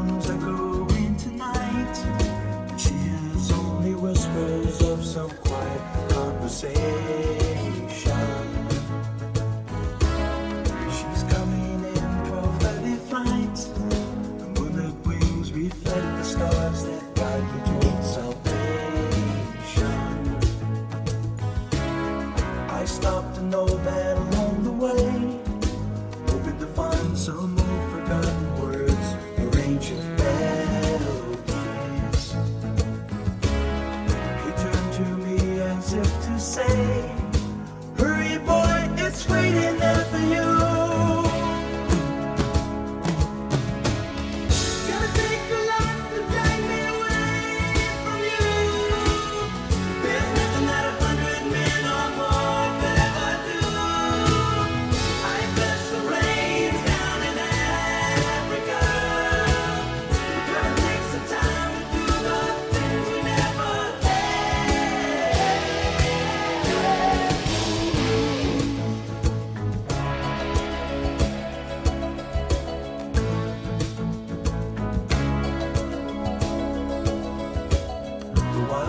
sounds echo say,